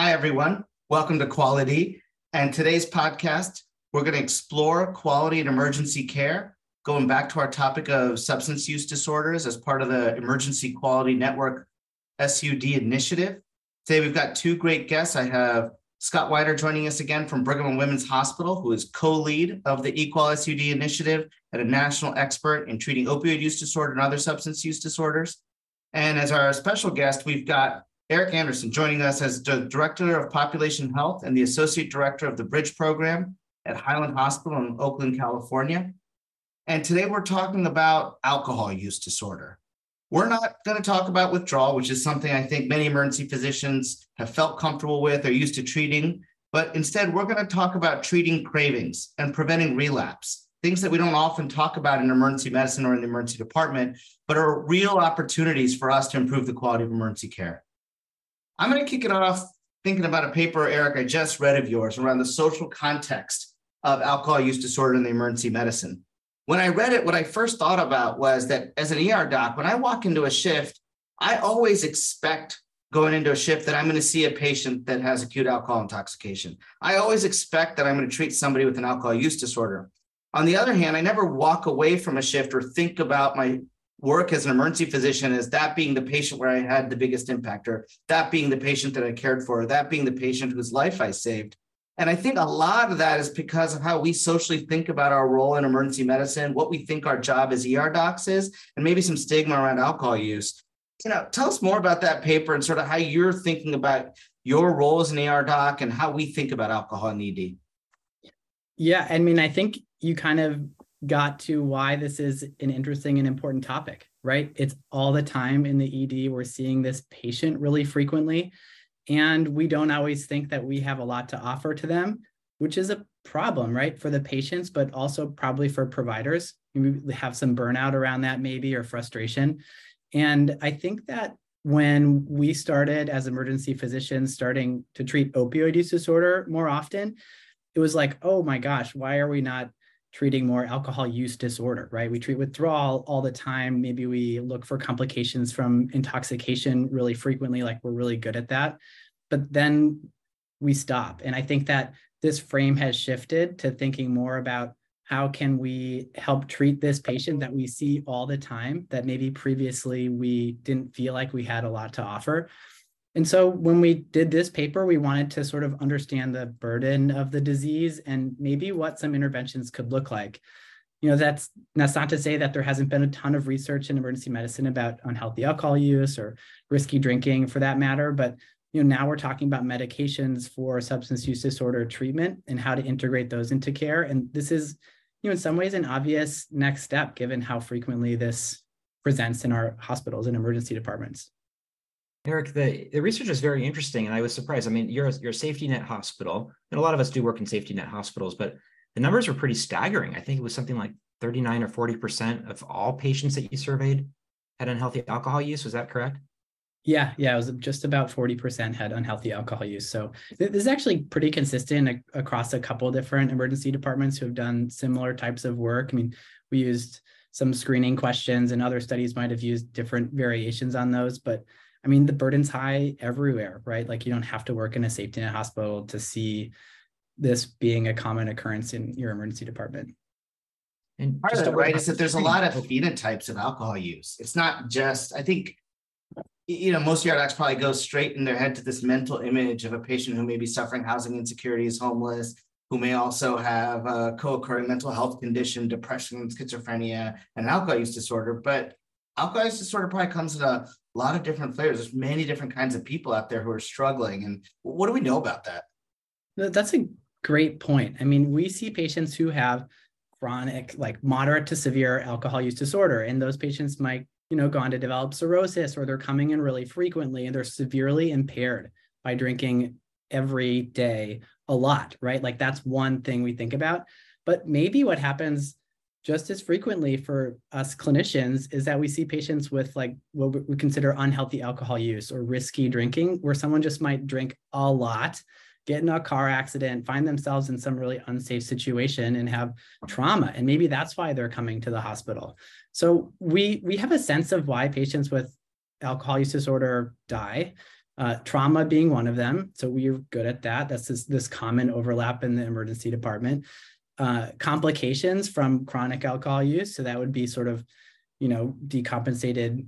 Hi, everyone. Welcome to Quality. And today's podcast, we're going to explore quality in emergency care, going back to our topic of substance use disorders as part of the Emergency Quality Network SUD initiative. Today, we've got two great guests. I have Scott Weiner joining us again from Brigham and Women's Hospital, who is co lead of the E-QUAL SUD initiative and a national expert in treating opioid use disorder and other substance use disorders. And as our special guest, we've got Erik Anderson joining us as the Director of Population Health and the Associate Director of the Bridge Program at Highland Hospital in Oakland, California. And today we're talking about alcohol use disorder. We're not going to talk about withdrawal, which is something I think many emergency physicians have felt comfortable with or used to treating. But instead, we're going to talk about treating cravings and preventing relapse, things that we don't often talk about in emergency medicine or in the emergency department, but are real opportunities for us to improve the quality of emergency care. I'm going to kick it off thinking about a paper, Erik, I just read of yours around the social context of alcohol use disorder in the emergency medicine. When I read it, what I first thought about was that as an ER doc, when I walk into a shift, I always expect going into a shift that I'm going to see a patient that has acute alcohol intoxication. I always expect that I'm going to treat somebody with an alcohol use disorder. On the other hand, I never walk away from a shift or think about my work as an emergency physician as that being the patient where I had the biggest impact, or that being the patient that I cared for, or that being the patient whose life I saved. And I think a lot of that is because of how we socially think about our role in emergency medicine, what we think our job as ER docs is, and maybe some stigma around alcohol use. You know, tell us more about that paper and sort of how you're thinking about your role as an ER doc and how we think about alcohol and ED. Yeah, I mean, I think you kind of got to why this is an interesting and important topic, right? It's all the time in the ED. We're seeing this patient really frequently, and we don't always think that we have a lot to offer to them, which is a problem, right? For the patients, but also probably for providers. We have some burnout around that, maybe, or frustration. And I think that when we started as emergency physicians starting to treat opioid use disorder more often, it was like, oh my gosh, why are we not treating more alcohol use disorder, right? We treat withdrawal all the time. Maybe we look for complications from intoxication really frequently, like we're really good at that. But then we stop. And I think that this frame has shifted to thinking more about how can we help treat this patient that we see all the time that maybe previously we didn't feel like we had a lot to offer and so when we did this paper, we wanted to sort of understand the burden of the disease and maybe what some interventions could look like. You know, that's that's not to say that there hasn't been a ton of research in emergency medicine about unhealthy alcohol use or risky drinking for that matter, but you know, now we're talking about medications for substance use disorder treatment and how to integrate those into care. And this is, you know, in some ways an obvious next step given how frequently this presents in our hospitals and emergency departments. Erik, the, the research is very interesting, and I was surprised. I mean, you're a, you're a safety net hospital, and a lot of us do work in safety net hospitals, but the numbers were pretty staggering. I think it was something like 39 or 40% of all patients that you surveyed had unhealthy alcohol use. Was that correct? Yeah, yeah, it was just about 40% had unhealthy alcohol use. So this is actually pretty consistent across a couple different emergency departments who have done similar types of work. I mean, we used some screening questions and other studies might have used different variations on those, but I mean, the burden's high everywhere, right? Like you don't have to work in a safety net hospital to see this being a common occurrence in your emergency department. And part of it, right, is that there's a lot of phenotypes of alcohol use. It's not just, I think, you know, most ER docs probably go straight in their head to this mental image of a patient who may be suffering housing insecurity, is homeless, who may also have a co-occurring mental health condition, depression, schizophrenia, and alcohol use disorder. But alcohol use disorder probably comes in a lot of different flavors. There's many different kinds of people out there who are struggling. And what do we know about that? That's a great point. I mean, we see patients who have chronic, like moderate to severe alcohol use disorder, and those patients might, you know, go on to develop cirrhosis or they're coming in really frequently and they're severely impaired by drinking every day a lot, right? Like that's one thing we think about. But maybe what happens just as frequently for us clinicians is that we see patients with like what we consider unhealthy alcohol use or risky drinking, where someone just might drink a lot, get in a car accident, find themselves in some really unsafe situation and have trauma. And maybe that's why they're coming to the hospital. So we we have a sense of why patients with alcohol use disorder die. uh, trauma being one of them. So we're good at that. That's this, this common overlap in the emergency department. Uh, complications from chronic alcohol use. So that would be sort of, you know, decompensated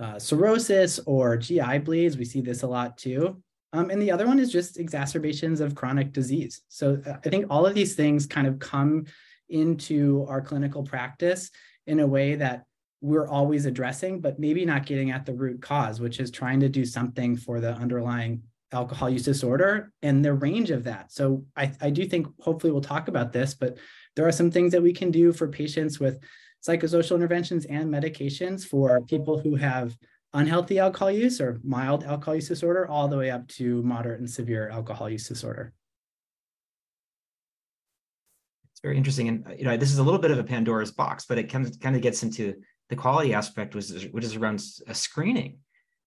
uh, cirrhosis or GI bleeds. We see this a lot too. Um, and the other one is just exacerbations of chronic disease. So uh, I think all of these things kind of come into our clinical practice in a way that we're always addressing, but maybe not getting at the root cause, which is trying to do something for the underlying alcohol use disorder and the range of that. So I, I do think hopefully we'll talk about this, but there are some things that we can do for patients with psychosocial interventions and medications for people who have unhealthy alcohol use or mild alcohol use disorder, all the way up to moderate and severe alcohol use disorder. It's very interesting. And you know, this is a little bit of a Pandora's box, but it kind of kind of gets into the quality aspect, which is, which is around a screening.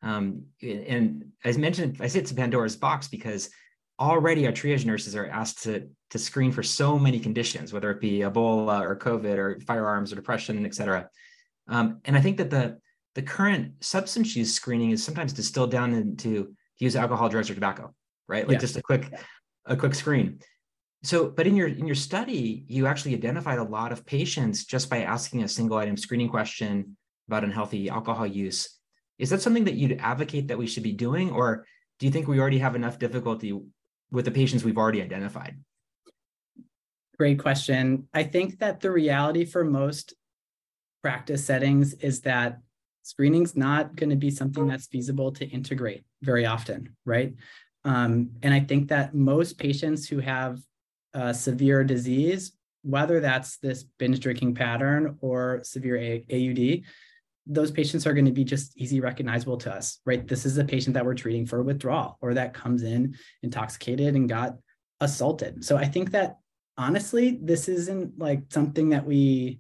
Um, and as mentioned, I say it's a Pandora's box because already our triage nurses are asked to, to screen for so many conditions, whether it be Ebola or COVID or firearms or depression, et cetera. Um, and I think that the, the current substance use screening is sometimes distilled down into use alcohol, drugs, or tobacco, right? Like yeah. just a quick, a quick screen. So, but in your in your study, you actually identified a lot of patients just by asking a single item screening question about unhealthy alcohol use. Is that something that you'd advocate that we should be doing, or do you think we already have enough difficulty with the patients we've already identified? Great question. I think that the reality for most practice settings is that screening's not going to be something that's feasible to integrate very often, right? Um, and I think that most patients who have uh, severe disease, whether that's this binge drinking pattern or severe A- AUD, those patients are going to be just easy recognizable to us, right? This is a patient that we're treating for withdrawal or that comes in intoxicated and got assaulted. So I think that honestly, this isn't like something that we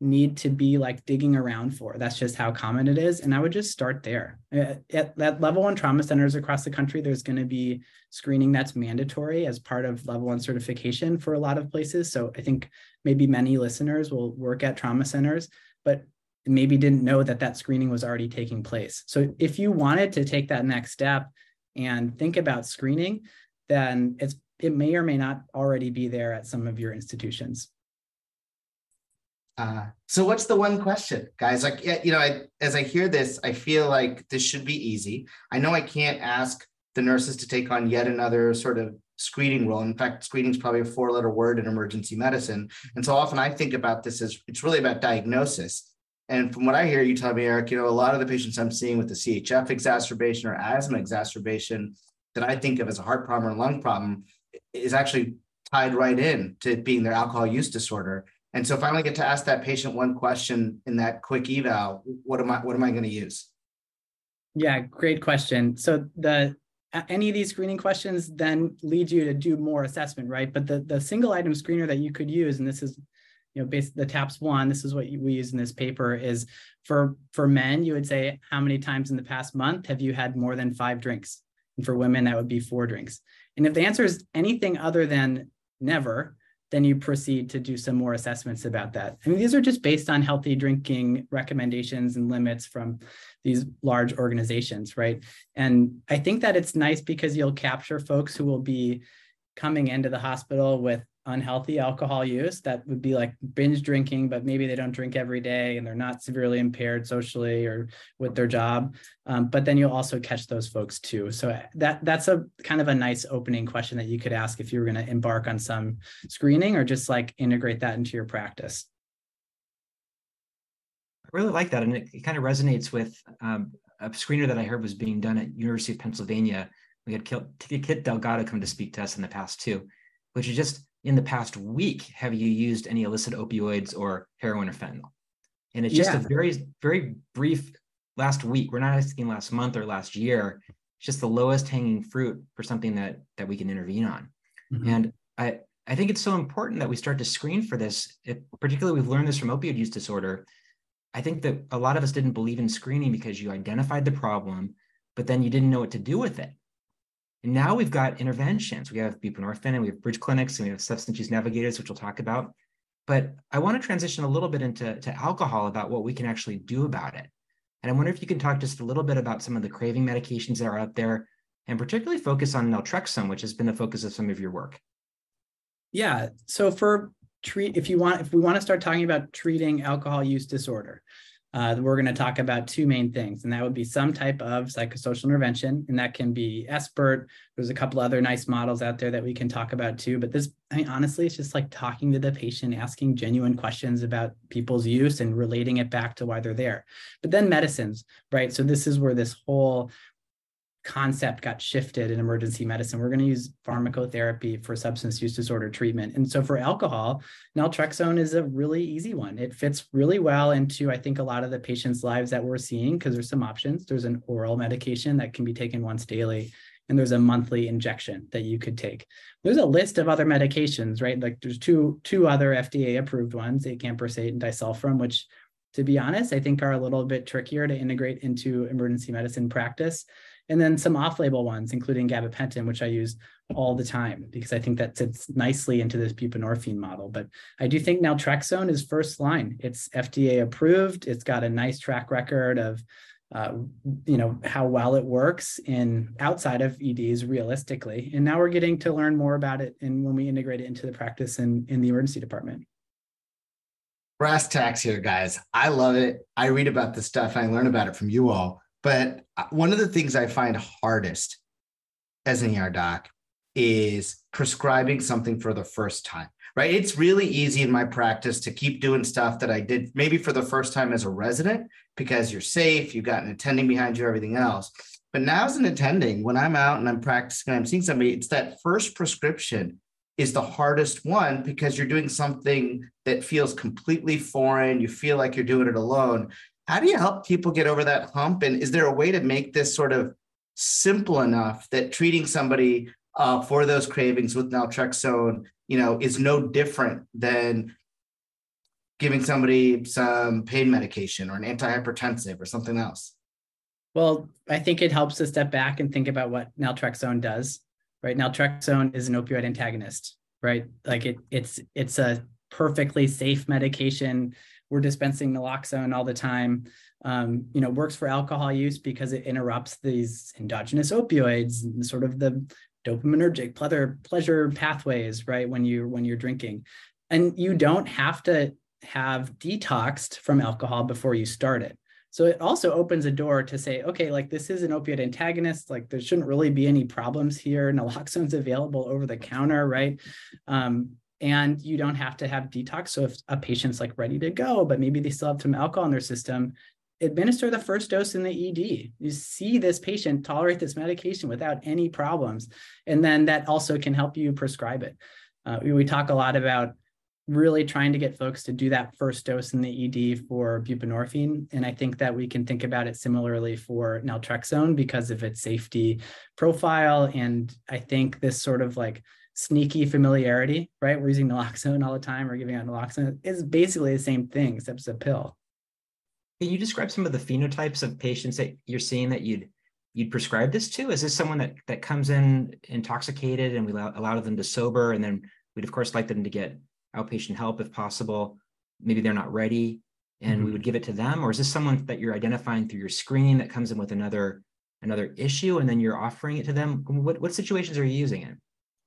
need to be like digging around for. That's just how common it is. And I would just start there. Uh, at, at level one trauma centers across the country, there's going to be screening that's mandatory as part of level one certification for a lot of places. So I think maybe many listeners will work at trauma centers, but maybe didn't know that that screening was already taking place. So if you wanted to take that next step and think about screening, then it's it may or may not already be there at some of your institutions. Uh, so what's the one question, guys? Like, you know, I, as I hear this, I feel like this should be easy. I know I can't ask the nurses to take on yet another sort of screening role. In fact, screening is probably a four-letter word in emergency medicine, and so often I think about this as it's really about diagnosis. And from what I hear you tell me, Erik, you know, a lot of the patients I'm seeing with the CHF exacerbation or asthma exacerbation that I think of as a heart problem or lung problem is actually tied right in to being their alcohol use disorder. And so if I only get to ask that patient one question in that quick eval, what am I what am I going to use? Yeah, great question. So the any of these screening questions then lead you to do more assessment, right? But the the single item screener that you could use, and this is you know based the taps one this is what we use in this paper is for for men you would say how many times in the past month have you had more than five drinks and for women that would be four drinks and if the answer is anything other than never then you proceed to do some more assessments about that. I mean, these are just based on healthy drinking recommendations and limits from these large organizations, right? And I think that it's nice because you'll capture folks who will be coming into the hospital with unhealthy alcohol use that would be like binge drinking but maybe they don't drink every day and they're not severely impaired socially or with their job. Um, but then you'll also catch those folks too. So uh, that that's a kind of a nice opening question that you could ask if you were going to embark on some screening or just like integrate that into your practice. I really like that and it, it kind of resonates with um, a screener that i heard was being done at university of pennsylvania. We had kit delgado come to speak to us in the past too which is just in the past week have you used any illicit opioids or heroin or fentanyl? And it's just yeah. a very, very brief last week. We're not asking last month or last year. It's just the lowest hanging fruit for something that that we can intervene on. Mm-hmm. And I I think it's so important that we start to screen for this. It, particularly, we've learned this from opioid use disorder. I think that a lot of us didn't believe in screening because you identified the problem, but then you didn't know what to do with it. Now we've got interventions. We have buprenorphine and we have bridge clinics and we have substance use navigators, which we'll talk about. But I want to transition a little bit into to alcohol about what we can actually do about it. And I wonder if you can talk just a little bit about some of the craving medications that are out there, and particularly focus on naltrexone, which has been the focus of some of your work. Yeah. So for treat, if you want, if we want to start talking about treating alcohol use disorder, uh, we're going to talk about two main things, and that would be some type of psychosocial intervention, and that can be SBIRT. There's a couple other nice models out there that we can talk about too. But this, I mean, honestly, it's just like talking to the patient, asking genuine questions about people's use and relating it back to why they're there. But then medicines, right? So this is where this whole concept got shifted in emergency medicine. We're going to use pharmacotherapy for substance use disorder treatment. And so for alcohol, naltrexone is a really easy one. It fits really well into, I think, a lot of the patients' lives that we're seeing because there's some options. There's an oral medication that can be taken once daily. And there's a monthly injection that you could take. There's a list of other medications, right? Like there's two two other FDA approved ones, acamprosate and disulfiram, which to be honest, I think are a little bit trickier to integrate into emergency medicine practice and then some off-label ones, including gabapentin, which I use all the time because I think that fits nicely into this buprenorphine model. But I do think naltrexone is first line. It's FDA approved. It's got a nice track record of, uh, you know, how well it works in outside of EDs realistically. And now we're getting to learn more about it, and when we integrate it into the practice in in the emergency department. Brass tacks here, guys. I love it. I read about this stuff. I learn about it from you all but uh, one of the things I find hardest as an ER doc is prescribing something for the first time, right? It's really easy in my practice to keep doing stuff that I did maybe for the first time as a resident because you're safe, you've got an attending behind you, everything else. But now as an attending, when I'm out and I'm practicing, I'm seeing somebody, it's that first prescription is the hardest one because you're doing something that feels completely foreign. You feel like you're doing it alone. How do you help people get over that hump? And is there a way to make this sort of simple enough that treating somebody uh, for those cravings with naltrexone, you know, is no different than giving somebody some pain medication or an antihypertensive or something else? Well, I think it helps to step back and think about what naltrexone does. Right, naltrexone is an opioid antagonist. Right, like it, it's it's a perfectly safe medication we're dispensing naloxone all the time. Um, you know, works for alcohol use because it interrupts these endogenous opioids sort of the dopaminergic pleasure pleasure pathways, right? When you when you're drinking, and you don't have to have detoxed from alcohol before you start it. So it also opens a door to say, okay, like this is an opioid antagonist. Like there shouldn't really be any problems here. Naloxone's available over the counter, right? Um, and you don't have to have detox. So if a patient's like ready to go, but maybe they still have some alcohol in their system, administer the first dose in the ED. You see this patient tolerate this medication without any problems. And then that also can help you prescribe it. Uh, we, we, talk a lot about really trying to get folks to do that first dose in the ED for buprenorphine. And I think that we can think about it similarly for naltrexone because of its safety profile. And I think this sort of like sneaky familiarity, right? We're using naloxone all the time or giving out naloxone. It's basically the same thing, except it's a pill. Can you describe some of the phenotypes of patients that you're seeing that you'd you'd prescribe this to? Is this someone that that comes in intoxicated and we allow, allow them to sober, and then we'd of course like them to get outpatient help if possible. Maybe they're not ready, and mm-hmm. we would give it to them, or is this someone that you're identifying through your screening that comes in with another another issue, and then you're offering it to them? What what situations are you using it?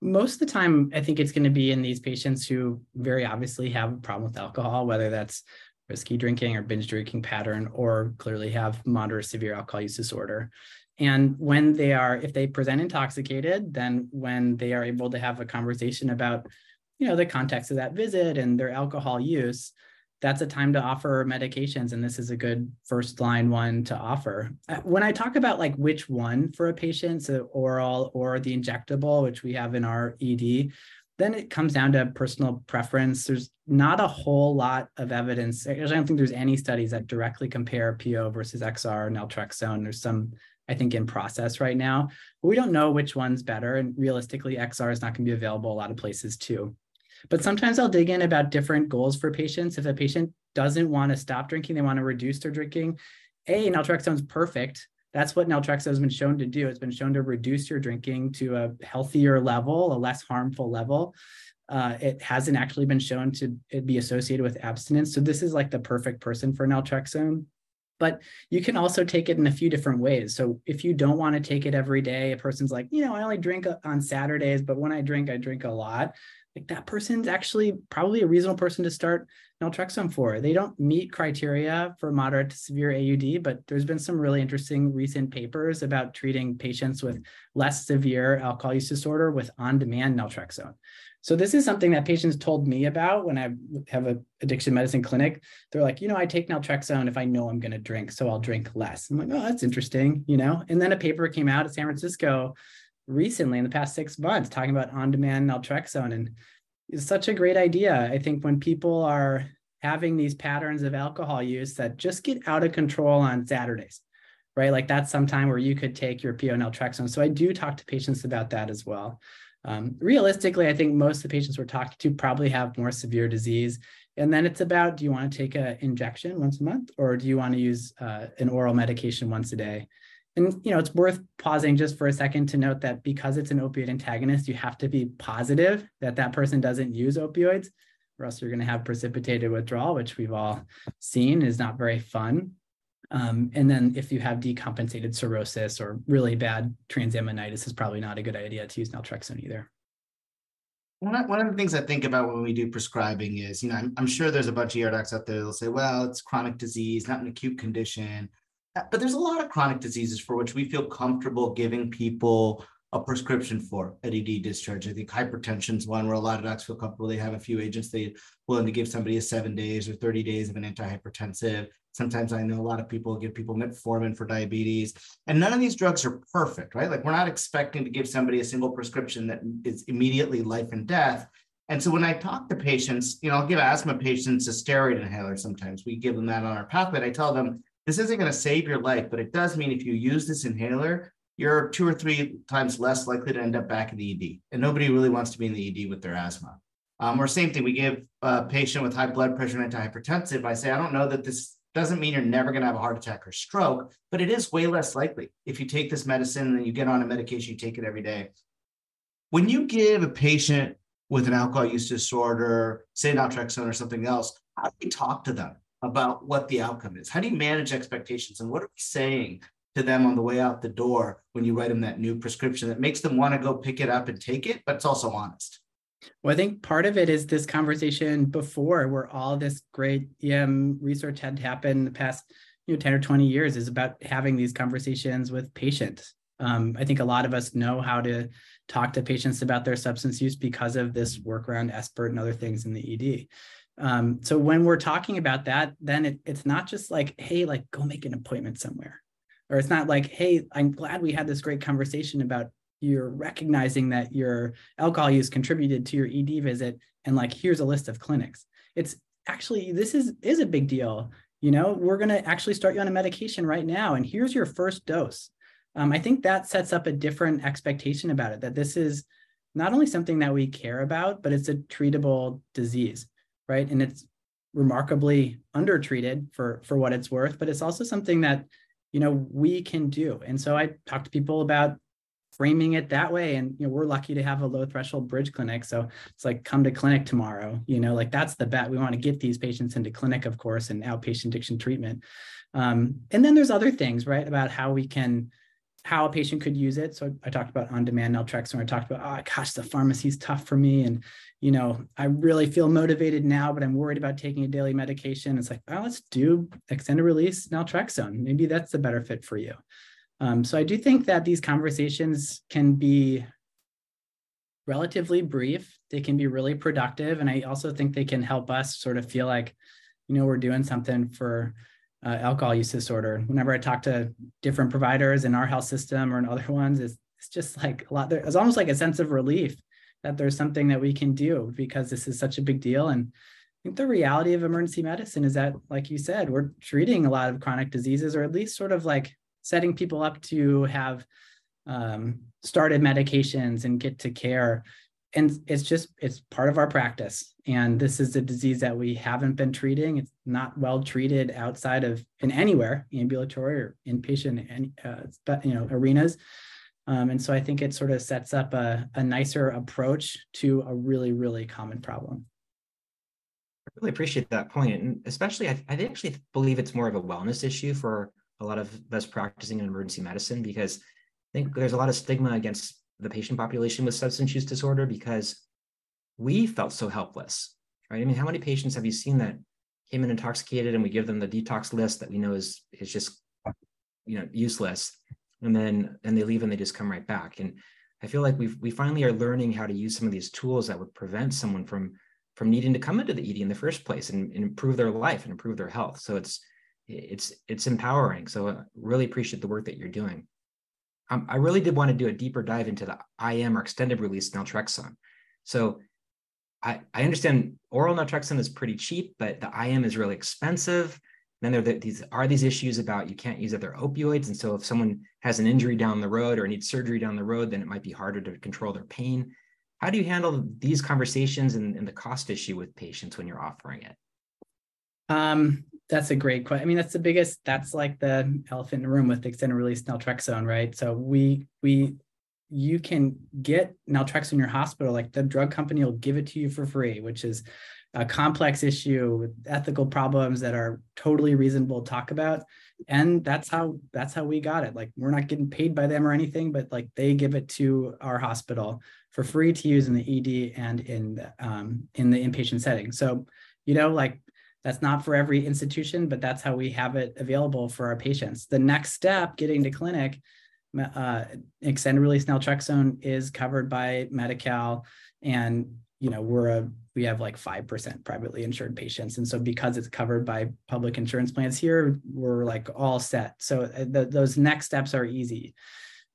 Most of the time, I think it's going to be in these patients who very obviously have a problem with alcohol, whether that's risky drinking or binge drinking pattern, or clearly have moderate severe alcohol use disorder. And when they are, if they present intoxicated, then when they are able to have a conversation about, you know, the context of that visit and their alcohol use, that's a time to offer medications and this is a good first line one to offer. Uh, when i talk about like which one for a patient so oral or the injectable which we have in our ed then it comes down to personal preference. There's not a whole lot of evidence. I don't think there's any studies that directly compare po versus xr and naltrexone. There's some i think in process right now. But we don't know which one's better and realistically xr is not going to be available a lot of places too but sometimes I'll dig in about different goals for patients. If a patient doesn't want to stop drinking, they want to reduce their drinking. A, naltrexone's perfect. That's what naltrexone has been shown to do. It's been shown to reduce your drinking to a healthier level, a less harmful level. Uh, it hasn't actually been shown to be associated with abstinence. So this is like the perfect person for naltrexone. but you can also take it in a few different ways. So if you don't want to take it every day, a person's like, you know, I only drink on Saturdays, but when I drink, I drink a lot. Like that person's actually probably a reasonable person to start naltrexone for. They don't meet criteria for moderate to severe AUD, but there's been some really interesting recent papers about treating patients with less severe alcohol use disorder with on-demand naltrexone. So this is something that patients told me about when I have a addiction medicine clinic. They're like, you know, I take naltrexone if I know I'm going to drink, so I'll drink less. I'm like, oh, that's interesting, you know. And then a paper came out at San Francisco recently in the past six months talking about on-demand naltrexone, and it's such a great idea. I think when people are having these patterns of alcohol use that just get out of control on Saturdays, right? Like that's some time where you could take your PO naltrexone. So I do talk to patients about that as well. Um, realistically, I think most of the patients we're talking to probably have more severe disease. And then it's about do you want to take an injection once a month or do you want to use uh, an oral medication once a day? And you know, it's worth pausing just for a second to note that because it's an opioid antagonist, you have to be positive that that person doesn't use opioids, or else you're going to have precipitated withdrawal, which we've all seen is not very fun. Um, and then if you have decompensated cirrhosis or really bad transaminitis, is probably not a good idea to use naltrexone either. One of, one of the things I think about when we do prescribing is, you know, I'm, I'm sure there's a bunch of ER docs out there that'll say, well, it's chronic disease, not an acute condition. But there's a lot of chronic diseases for which we feel comfortable giving people a prescription for ED discharge. I think hypertension is one where a lot of docs feel comfortable. They have a few agents they willing to give somebody a seven days or 30 days of an antihypertensive. Sometimes I know a lot of people give people metformin for diabetes, and none of these drugs are perfect, right? Like we're not expecting to give somebody a single prescription that is immediately life and death. And so when I talk to patients, you know, I'll give asthma patients a steroid inhaler sometimes. We give them that on our pathway. I tell them this isn't going to save your life, but it does mean if you use this inhaler, you're two or three times less likely to end up back in the ED. And nobody really wants to be in the ED with their asthma. Um, or same thing, we give a patient with high blood pressure and antihypertensive. I say, I don't know that this doesn't mean you're never going to have a heart attack or stroke, but it is way less likely if you take this medicine and you get on a medication, you take it every day. When you give a patient with an alcohol use disorder, say naltrexone or something else, how do you talk to them about what the outcome is? How do you manage expectations? And what are we saying to them on the way out the door when you write them that new prescription that makes them want to go pick it up and take it, but it's also honest? Well, I think part of it is this conversation before where all this great EM research had happened the past you know 10 or 20 years is about having these conversations with patients. Um, I think a lot of us know how to talk to patients about their substance use because of this work around SBIRT and other things in the ED. Um, so when we're talking about that, then it, it's not just like, hey, like go make an appointment somewhere. Or it's not like, hey, I'm glad we had this great conversation about you're recognizing that your alcohol use contributed to your ED visit and like here's a list of clinics. It's actually this is is a big deal. You know, we're going to actually start you on a medication right now and here's your first dose. Um, I think that sets up a different expectation about it that this is not only something that we care about, but it's a treatable disease, right? And it's remarkably undertreated for for what it's worth, but it's also something that you know we can do. And so I talk to people about framing it that way and you know we're lucky to have a low threshold bridge clinic so it's like come to clinic tomorrow you know like that's the bet we want to get these patients into clinic of course and outpatient addiction treatment um, and then there's other things right about how we can how a patient could use it. So i talked about on-demand naltrexone. I talked about oh gosh the pharmacy's tough for me. And you know i really feel motivated now but i'm worried about taking a daily medication. It's like oh, let's do extended release naltrexone. Maybe that's the better fit for you. Um, so I do think that these conversations can be relatively brief. They can be really productive. And I also think they can help us sort of feel like, you know, we're doing something for uh, alcohol use disorder. Whenever I talk to different providers in our health system or in other ones, it's, it's just like a lot, there, it's almost like a sense of relief that there's something that we can do because this is such a big deal. And I think the reality of emergency medicine is that, like you said, we're treating a lot of chronic diseases, or at least sort of like setting people up to have um, started medications and get to care and it's just it's part of our practice. And this is a disease that we haven't been treating. It's not well treated outside of in anywhere ambulatory or inpatient and uh, you know arenas. Um, and so i think it sort of sets up a, a nicer approach to a really really common problem. I really appreciate that point, and especially I, I actually believe it's more of a wellness issue for a lot of best practicing in emergency medicine because I think there's a lot of stigma against the patient population with substance use disorder because we felt so helpless, right? I mean, how many patients have you seen that came in intoxicated and we give them the detox list that we know is is just you know useless, and then and they leave and they just come right back. And I feel like we we finally are learning how to use some of these tools that would prevent someone from from needing to come into the ED in the first place and, and improve their life and improve their health. So it's it's it's empowering. So I really appreciate the work that you're doing. Um, I really did want to do a deeper dive into the IM or extended release naltrexone. So I, I understand oral naltrexone is pretty cheap, but the IM is really expensive. Then there are these are these issues about you can't use other opioids, and so if someone has an injury down the road or needs surgery down the road, then it might be harder to control their pain. How do you handle these conversations and, and the cost issue with patients when you're offering it? Um, that's a great question. I mean, that's the biggest. That's like the elephant in the room with extended release naltrexone, right? So we we you can get naltrexone in your hospital. Like the drug company will give it to you for free, which is a complex issue with ethical problems that are totally reasonable to talk about. And that's how that's how we got it. Like we're not getting paid by them or anything, but like they give it to our hospital for free to use in the ED and in the, um, in the inpatient setting. So you know, like that's not for every institution, but that's how we have it available for our patients. The next step, getting to clinic, uh, extended release naltrexone is covered by Medi-Cal, and you know we're a we have like five percent privately insured patients, and so because it's covered by public insurance plans here, we're like all set. So uh, those next steps are easy,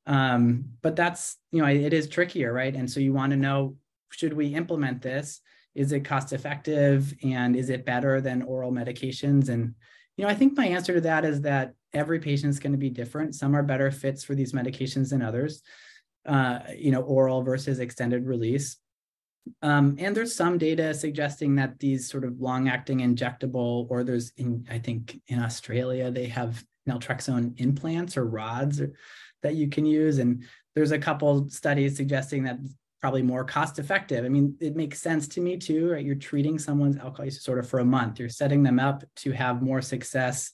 um, but that's you know it is trickier, right? And so you want to know should we implement this? Is it cost effective and is it better than oral medications? And you know i think my answer to that is that every patient is going to be different. Some are better fits for these medications than others uh, you know oral versus extended release. Um, and there's some data suggesting that these sort of long acting injectable or there's in i think in australia they have naltrexone implants or rods that you can use. And there's a couple studies suggesting that probably more cost effective. I mean, it makes sense to me too, right? You're treating someone's alcohol use disorder for a month. You're setting them up to have more success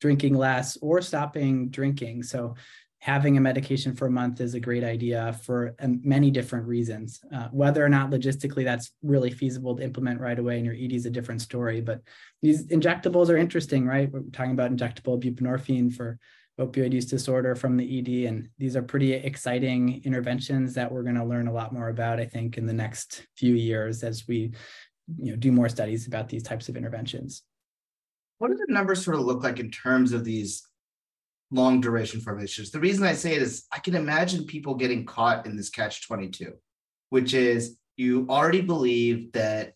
drinking less or stopping drinking. So having a medication for a month is a great idea for um, many different reasons. Uh, whether or not logistically that's really feasible to implement right away in your ED is a different story. But these injectables are interesting, right? We're talking about injectable buprenorphine for opioid use disorder from the ED. And these are pretty exciting interventions that we're going to learn a lot more about, I think, in the next few years as we you know, do more studies about these types of interventions. What do the numbers sort of look like in terms of these long duration formations? The reason I say it is I can imagine people getting caught in this catch 22, which is you already believe that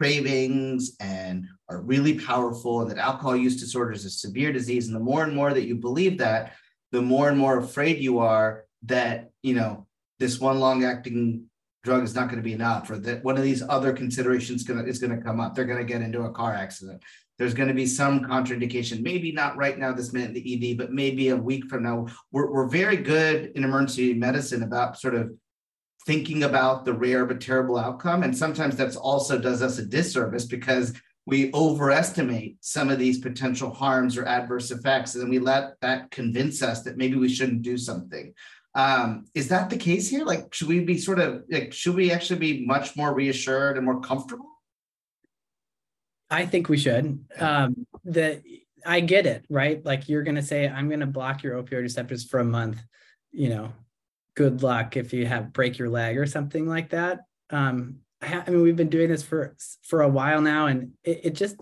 cravings and are really powerful and that alcohol use disorder is a severe disease. And the more and more that you believe that the more and more afraid you are that you know this one long acting drug is not going to be enough or that one of these other considerations gonna, is going to come up. They're going to get into a car accident. There's going to be some contraindication maybe not right now this minute in the ed but maybe a week from now. We're, we're very good in emergency medicine about sort of thinking about the rare but terrible outcome. And sometimes that's also does us a disservice because we overestimate some of these potential harms or adverse effects, and then we let that convince us that maybe we shouldn't do something. Um, is that the case here? Like, should we be sort of like, should we actually be much more reassured and more comfortable? I think we should. Um, the I get it, right? Like you're going to say, I'm going to block your opioid receptors for a month. You know, good luck if you have break your leg or something like that. Um, I, I mean, we've been doing this for for a while now, and it, it just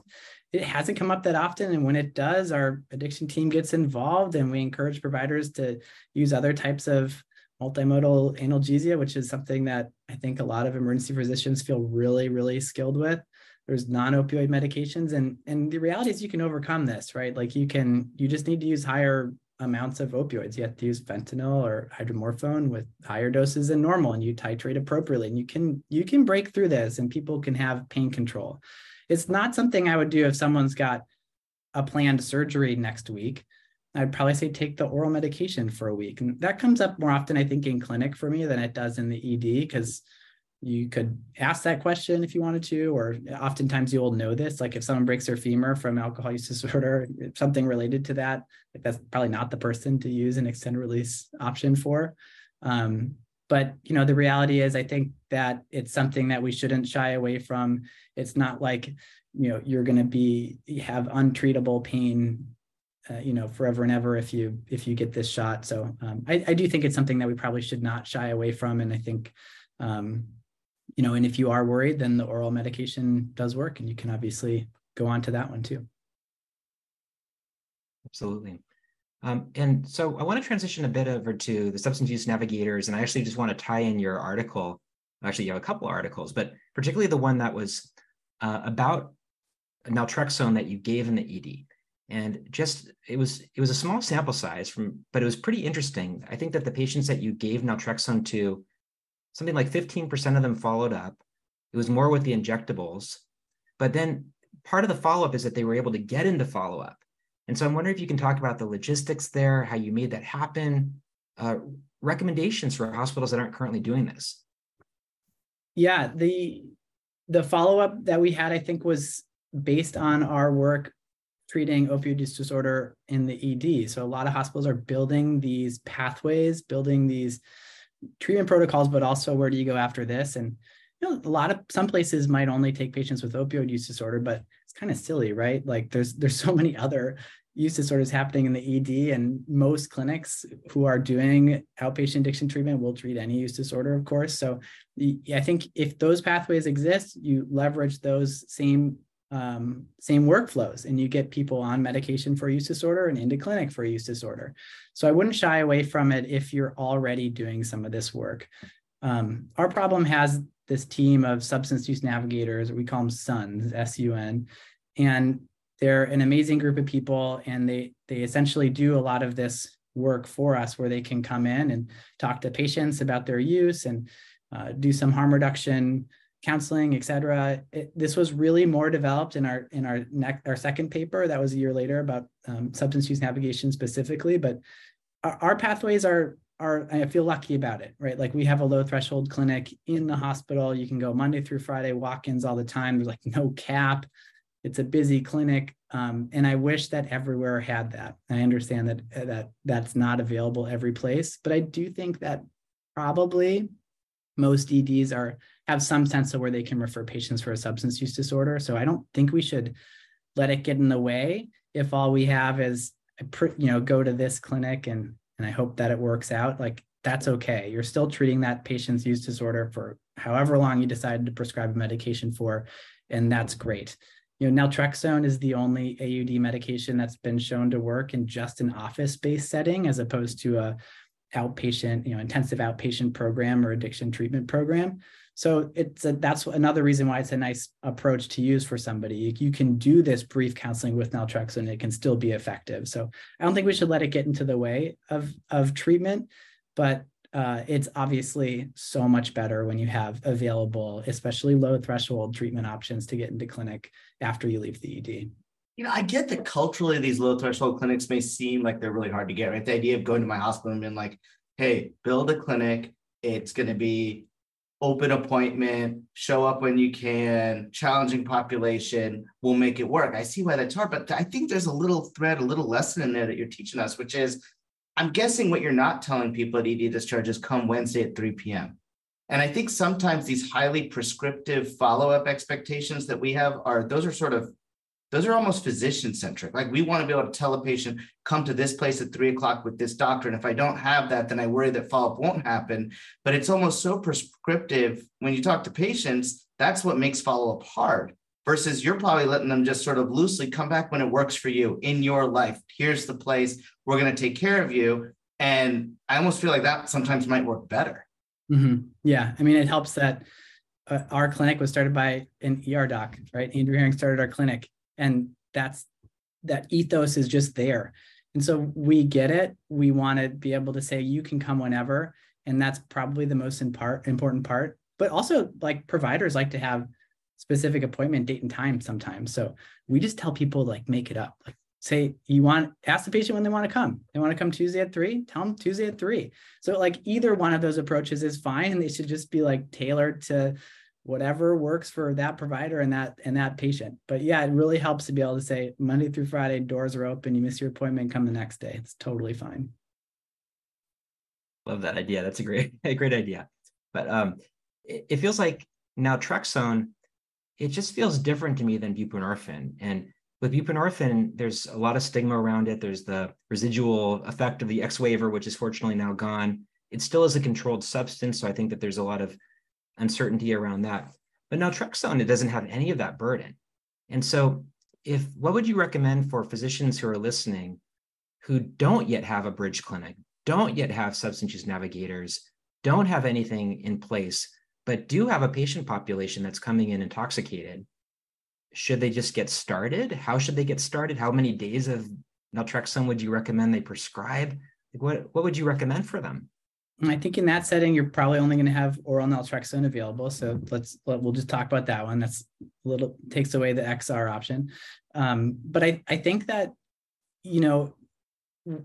it hasn't come up that often. And when it does, our addiction team gets involved, and we encourage providers to use other types of multimodal analgesia, which is something that I think a lot of emergency physicians feel really, really skilled with. There's non-opioid medications, and and the reality is you can overcome this, right? Like you can, you just need to use higher amounts of opioids. You have to use fentanyl or hydromorphone with higher doses than normal, and you titrate appropriately. And you can you can break through this, and people can have pain control. It's not something I would do if someone's got a planned surgery next week. I'd probably say take the oral medication for a week, and that comes up more often, I think, in clinic for me than it does in the ED because you could ask that question if you wanted to, or oftentimes you'll know this. Like if someone breaks their femur from alcohol use disorder, something related to that, like that's probably not the person to use an extended release option for. Um, but you know, the reality is, I think that it's something that we shouldn't shy away from. It's not like you know you're going to be have untreatable pain uh, you know forever and ever if you if you get this shot so um, I, I do think it's something that we probably should not shy away from and i think um, you know and if you are worried then the oral medication does work and you can obviously go on to that one too. Absolutely. Um, and so i want to transition a bit over to the substance use navigators and i actually just want to tie in your article. Actually you have a couple articles but particularly the one that was uh, about naltrexone that you gave in the ed and just it was it was a small sample size from but it was pretty interesting. I think that the patients that you gave naltrexone to something like 15% of them followed up. It was more with the injectables. But then part of the follow-up is that they were able to get into follow-up. And so i'm wondering if you can talk about the logistics there how you made that happen uh, recommendations for hospitals that aren't currently doing this. Yeah the the follow-up that we had i think was based on our work treating opioid use disorder in the ED. So a lot of hospitals are building these pathways, building these treatment protocols, but also where do you go after this? And you know, a lot of some places might only take patients with opioid use disorder, but it's kind of silly, right? Like there's there's so many other use disorders happening in the ED, and most clinics who are doing outpatient addiction treatment will treat any use disorder, of course. So I think if those pathways exist, you leverage those same um, same workflows and you get people on medication for use disorder and into clinic for use disorder. So I wouldn't shy away from it if you're already doing some of this work. Um, our problem has this team of substance use navigators, we call them SUNs, S-U-N, and they're an amazing group of people and they they essentially do a lot of this work for us where they can come in and talk to patients about their use and uh, do some harm reduction counseling, et cetera. It, this was really more developed in our in our next our second paper that was a year later about um, substance use navigation specifically. But our, our, pathways are are I feel lucky about it, right? Like we have a low threshold clinic in the hospital. You can go Monday through Friday, walk-ins all the time. There's like no cap. It's a busy clinic, um, and I wish that everywhere had that. I understand that that that's not available every place, but I do think that probably most EDs are have some sense of where they can refer patients for a substance use disorder. So I don't think we should let it get in the way if all we have is you know go to this clinic and and I hope that it works out. Like that's okay. You're still treating that patient's use disorder for however long you decided to prescribe a medication for, and that's great. You know, naltrexone is the only AUD medication that's been shown to work in just an office-based setting as opposed to a outpatient, you know, intensive outpatient program or addiction treatment program. So it's a, that's another reason why it's a nice approach to use for somebody. You, can do this brief counseling with naltrexone; it can still be effective. So I don't think we should let it get into the way of of treatment, but uh, it's obviously so much better when you have available, especially low threshold treatment options to get into clinic after you leave the ED. You know, I get that culturally these low threshold clinics may seem like they're really hard to get, right? The idea of going to my hospital and being like, hey, build a clinic. It's going to be open appointment, show up when you can, challenging population, we'll make it work. I see why that's hard, but I think there's a little thread, a little lesson in there that you're teaching us, which is I'm guessing what you're not telling people at ED discharges come Wednesday at 3 p.m. And I think sometimes these highly prescriptive follow-up expectations that we have are those are sort of those are almost physician centric. Like we want to be able to tell a patient, come to this place at three o'clock with this doctor. And if I don't have that, then I worry that follow up won't happen. But it's almost so prescriptive when you talk to patients, that's what makes follow up hard versus you're probably letting them just sort of loosely come back when it works for you in your life. Here's the place, we're going to take care of you. And I almost feel like that sometimes might work better. Mm-hmm. Yeah. I mean, it helps that uh, our clinic was started by an ER doc, right? Andrew Herring started our clinic and that's that ethos is just there. And so we get it. We want to be able to say you can come whenever and that's probably the most part, important part. But also like providers like to have specific appointment date and time sometimes. So we just tell people like make it up. Like say you want ask the patient when they want to come. They want to come tuesday at three? Tell them tuesday at three. So like either one of those approaches is fine. And they should just be like tailored to whatever works for that provider and that and that patient. But yeah it really helps to be able to say monday through friday doors are open you miss your appointment come the next day. It's totally fine. Love that idea. That's a great a great idea. But um it, it feels like now naltrexone it just feels different to me than buprenorphine. And with buprenorphine, there's a lot of stigma around it. There's the residual effect of the X waiver, which is fortunately now gone. It still is a controlled substance, so I think that there's a lot of uncertainty around that. But naltrexone, it doesn't have any of that burden. And so, if what would you recommend for physicians who are listening who don't yet have a bridge clinic, don't yet have substance use navigators, don't have anything in place, but do have a patient population that's coming in intoxicated? should they just get started? How should they get started? How many days of naltrexone would you recommend they prescribe? What what would you recommend for them? I think in that setting, you're probably only going to have oral naltrexone available. So let's we'll just talk about that one. That's a little takes away the XR option. Um, but I I think that you know,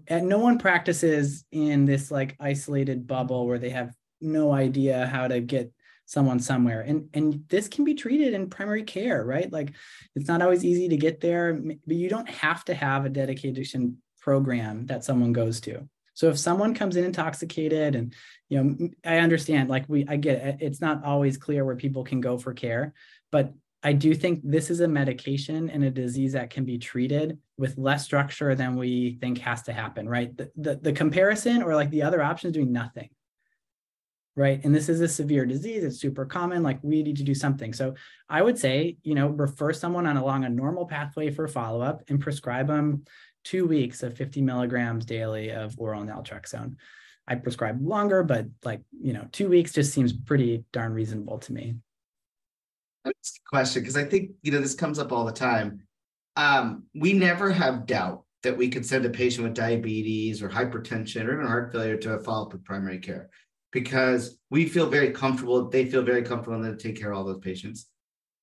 no one practices in this like isolated bubble where they have no idea how to get someone somewhere and and this can be treated in primary care right like it's not always easy to get there but you don't have to have a dedication program that someone goes to so if someone comes in intoxicated and you know i understand like we i get it, it's not always clear where people can go for care but i do think this is a medication and a disease that can be treated with less structure than we think has to happen right? The, the, the comparison or like the other option is doing nothing right? And this is a severe disease it's super common like we need to do something. So i would say you know refer someone on along a normal pathway for follow-up and prescribe them two weeks of 50 milligrams daily of oral naltrexone i prescribe longer but like you know two weeks just seems pretty darn reasonable to me that's the question because i think you know this comes up all the time um, we never have doubt that we could send a patient with diabetes or hypertension or even heart failure to a follow-up with primary care because we feel very comfortable. They feel very comfortable and they take care of all those patients.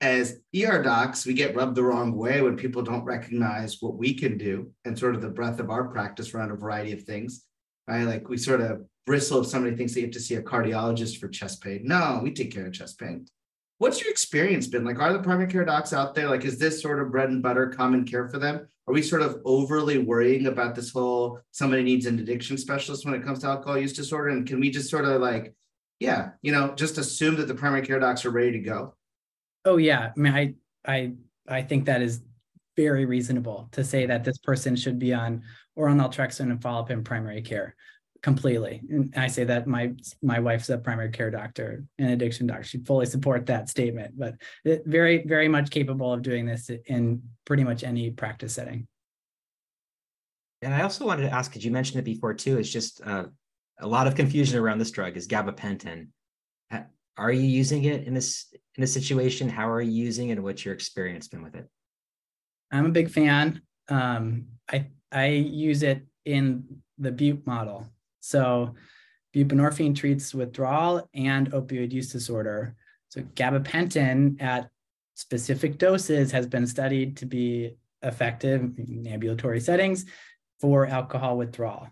As ER docs, we get rubbed the wrong way when people don't recognize what we can do and sort of the breadth of our practice around a variety of things. Right? Like we sort of bristle if somebody thinks they have to see a cardiologist for chest pain. No, we take care of chest pain. What's your experience been? Like, are the primary care docs out there? Like, is this sort of bread and butter common care for them? Are we sort of overly worrying about this whole somebody needs an addiction specialist when it comes to alcohol use disorder? And can we just sort of like, yeah, you know, just assume that the primary care docs are ready to go? Oh yeah. I mean, I I I think that is very reasonable to say that this person should be on oral naltrexone and follow up in primary care completely. And i say that my my wife's a primary care doctor and addiction doctor she'd fully support that statement but very very much capable of doing this in pretty much any practice setting. And i also wanted to ask because you mentioned it before too it's just uh, a lot of confusion around this drug is gabapentin are you using it in this in this situation how are you using it and what's your experience been with it i'm a big fan um, i i use it in the bupe model so buprenorphine treats withdrawal and opioid use disorder. So gabapentin at specific doses has been studied to be effective in ambulatory settings for alcohol withdrawal,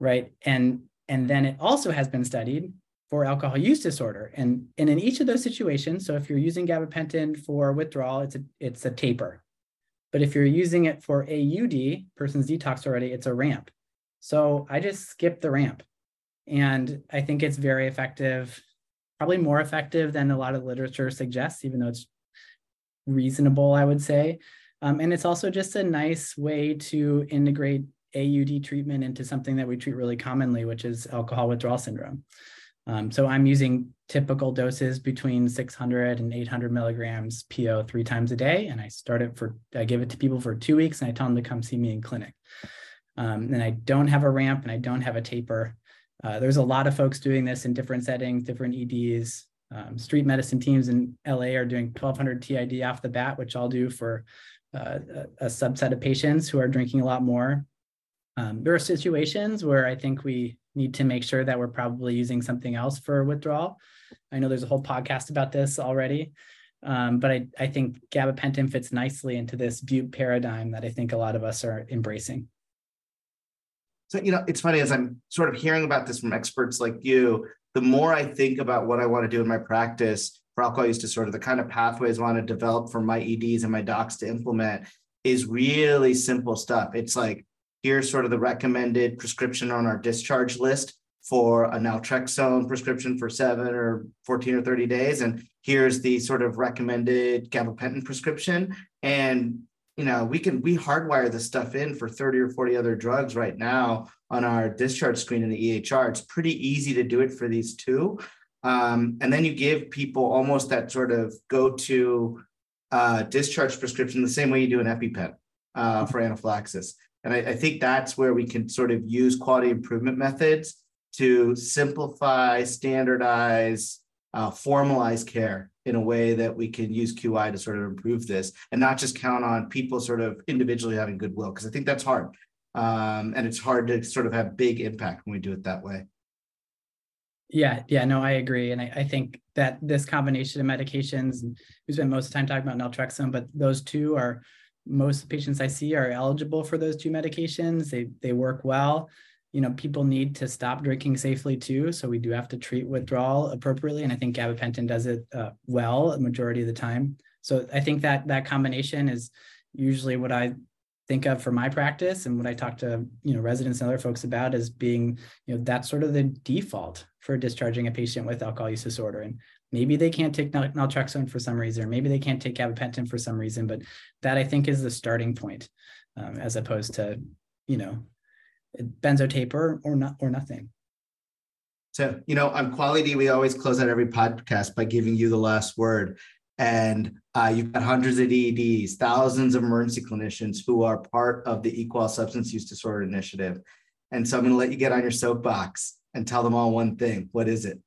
right? And and then it also has been studied for alcohol use disorder. And, and in each of those situations, so if you're using gabapentin for withdrawal, it's a it's a taper. But if you're using it for AUD, person's detox already, it's a ramp. So I just skip the ramp. And I think it's very effective, probably more effective than a lot of literature suggests, even though it's reasonable, I would say. Um, and it's also just a nice way to integrate AUD treatment into something that we treat really commonly, which is alcohol withdrawal syndrome. Um, so I'm using typical doses between 600 and 800 milligrams PO three times a day. And I start it for, I give it to people for two weeks and I tell them to come see me in clinic um, and I don't have a ramp and I don't have a taper. Uh, there's a lot of folks doing this in different settings, different EDs. Um, street medicine teams in LA are doing 1200 TID off the bat, which I'll do for uh, a, subset of patients who are drinking a lot more. Um, there are situations where I think we need to make sure that we're probably using something else for withdrawal. I know there's a whole podcast about this already. Um, but I, I think gabapentin fits nicely into this bupe paradigm that I think a lot of us are embracing. So, you know, it's funny as I'm sort of hearing about this from experts like you, the more I think about what I want to do in my practice for alcohol use disorder, the kind of pathways I want to develop for my EDs and my docs to implement is really simple stuff. It's like, here's sort of the recommended prescription on our discharge list for a naltrexone prescription for seven or 14 or 30 days. And here's the sort of recommended gabapentin prescription. And, you know, we can, we hardwire this stuff in for 30 or 40 other drugs right now on our discharge screen in the EHR. It's pretty easy to do it for these two. Um, and then you give people almost that sort of go to uh, discharge prescription the same way you do an EpiPen uh, for anaphylaxis. And I, I think that's where we can sort of use quality improvement methods to simplify, standardize, uh, formalize care in a way that we can use QI to sort of improve this and not just count on people sort of individually having goodwill, because I think that's hard. Um, and it's hard to sort of have big impact when we do it that way. Yeah, yeah, no, I agree. And I, I think that this combination of medications, we spent most of the time talking about naltrexone, but those two are most patients I see are eligible for those two medications. They they work well. You know people need to stop drinking safely too so we do have to treat withdrawal appropriately and i think gabapentin does it uh, well a majority of the time. So i think that that combination is usually what i think of for my practice and what i talk to you know residents and other folks about as being you know that's sort of the default for discharging a patient with alcohol use disorder. And maybe they can't take naltrexone for some reason or maybe they can't take gabapentin for some reason but that i think is the starting point um, as opposed to you know benzotaper or not or nothing. So, you know, on E-QUAL, we always close out every podcast by giving you the last word. And uh, you've got hundreds of EDs, thousands of emergency clinicians who are part of the E-QUAL Substance Use Disorder Initiative. And so I'm going to let you get on your soapbox and tell them all one thing. What is it?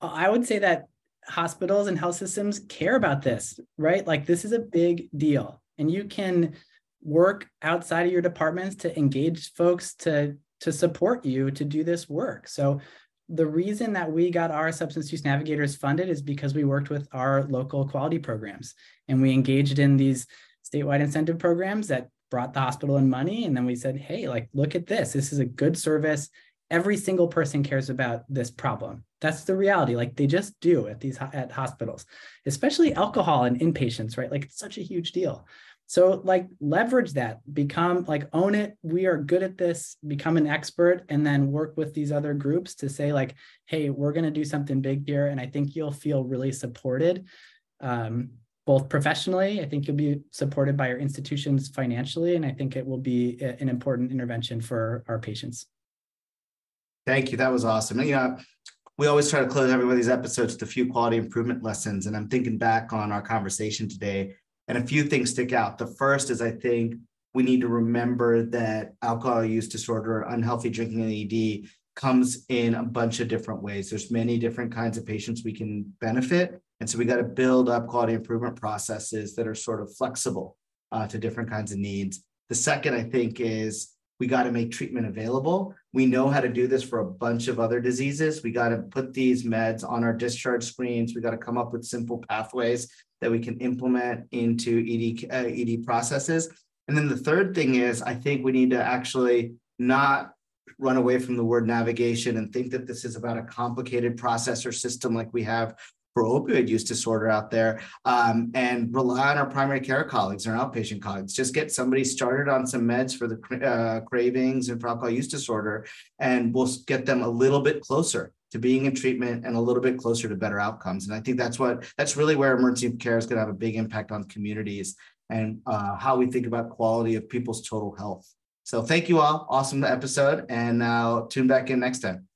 I would say that hospitals and health systems care about this, right? Like this is a big deal. And you can work outside of your departments to engage folks to to support you to do this work. So the reason that we got our substance use navigators funded is because we worked with our local quality programs. And we engaged in these statewide incentive programs that brought the hospital in money. And then we said hey like look at this. This is a good service. Every single person cares about this problem that's the reality like they just do at these at hospitals especially alcohol and inpatients right like it's such a huge deal so like leverage that, become like own it. We are good at this, become an expert, and then work with these other groups to say like, hey, we're going to do something big here. And I think you'll feel really supported. Um, both professionally, I think you'll be supported by your institutions financially, and I think it will be a, an important intervention for our patients. Thank you. That was awesome. Know, we always try to close every one of these episodes with a few quality improvement lessons. And I'm thinking back on our conversation today and a few things stick out. The first is I think we need to remember that alcohol use disorder, unhealthy drinking in ED comes in a bunch of different ways. There's many different kinds of patients we can benefit. And so we got to build up quality improvement processes that are sort of flexible uh, to different kinds of needs. The second, I think, is we got to make treatment available. We know how to do this for a bunch of other diseases. We got to put these meds on our discharge screens. We got to come up with simple pathways that we can implement into ED, uh, ED processes. And then the third thing is, I think we need to actually not run away from the word navigation and think that this is about a complicated process or system like we have for opioid use disorder out there um, and rely on our primary care colleagues and our outpatient colleagues. Just get somebody started on some meds for the uh, cravings and for alcohol use disorder, and we'll get them a little bit closer to being in treatment and a little bit closer to better outcomes. And I think that's what that's really where emergency care is going to have a big impact on communities and uh, how we think about quality of people's total health. So thank you all. Awesome episode. And now tune back in next time.